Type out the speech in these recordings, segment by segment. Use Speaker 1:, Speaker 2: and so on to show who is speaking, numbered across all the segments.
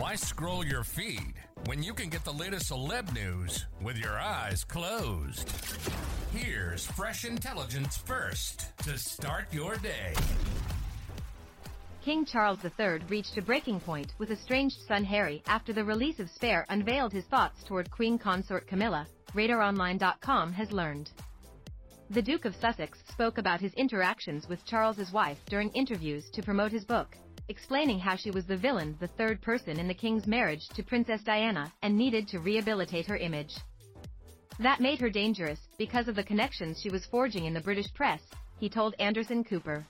Speaker 1: Why scroll your feed when you can get the latest celeb news with your eyes closed? Here's fresh intelligence first to start your day.
Speaker 2: King Charles III reached a breaking point with estranged son Harry after the release of Spare unveiled his thoughts toward Queen Consort Camilla, RadarOnline.com has learned. The Duke of Sussex spoke about his interactions with Charles's wife during interviews to promote his book, explaining how she was the villain, the third person in the king's marriage to Princess Diana, and needed to rehabilitate her image. That made her dangerous because of the connections she was forging in the British press, he told Anderson Cooper.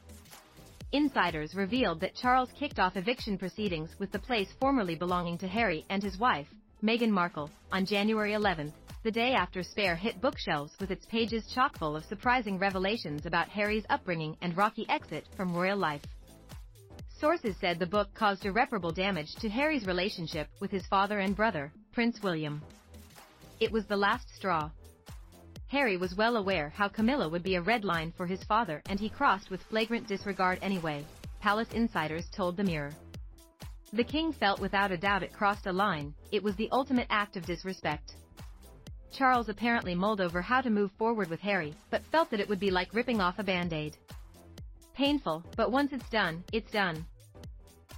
Speaker 2: Insiders revealed that Charles kicked off eviction proceedings with the place formerly belonging to Harry and his wife, Meghan Markle, on January 11, the day after Spare hit bookshelves with its pages chock full of surprising revelations about Harry's upbringing and rocky exit from royal life. Sources said the book caused irreparable damage to Harry's relationship with his father and brother, Prince William. It was the last straw. Harry was well aware how Camilla would be a red line for his father and he crossed with flagrant disregard anyway, palace insiders told the Mirror. The king felt without a doubt it crossed a line, it was the ultimate act of disrespect. Charles apparently mulled over how to move forward with Harry, but felt that it would be like ripping off a band-aid. Painful, but once it's done, it's done.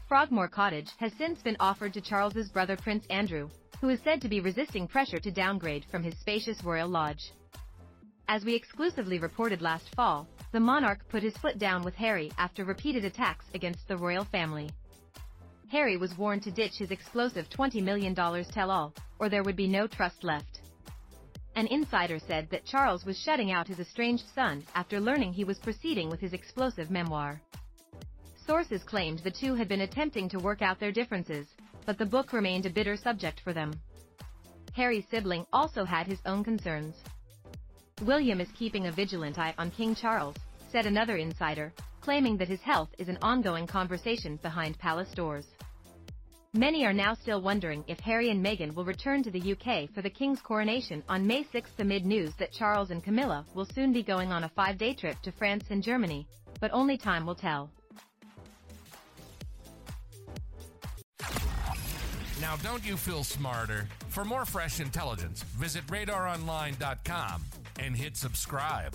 Speaker 2: Frogmore Cottage has since been offered to Charles's brother Prince Andrew, who is said to be resisting pressure to downgrade from his spacious royal lodge. As we exclusively reported last fall, the monarch put his foot down with Harry after repeated attacks against the royal family. Harry was warned to ditch his explosive $20 million tell-all, or there would be no trust left. An insider said that Charles was shutting out his estranged son after learning he was proceeding with his explosive memoir. Sources claimed the two had been attempting to work out their differences, but the book remained a bitter subject for them. Harry's sibling also had his own concerns. William is keeping a vigilant eye on King Charles, said another insider, claiming that his health is an ongoing conversation behind palace doors. Many are now still wondering if Harry and Meghan will return to the UK for the King's coronation on May 6 amid news that Charles and Camilla will soon be going on a five-day trip to France and Germany, but only time will tell.
Speaker 1: Now, don't you feel smarter? For more fresh intelligence, visit radaronline.com and hit subscribe.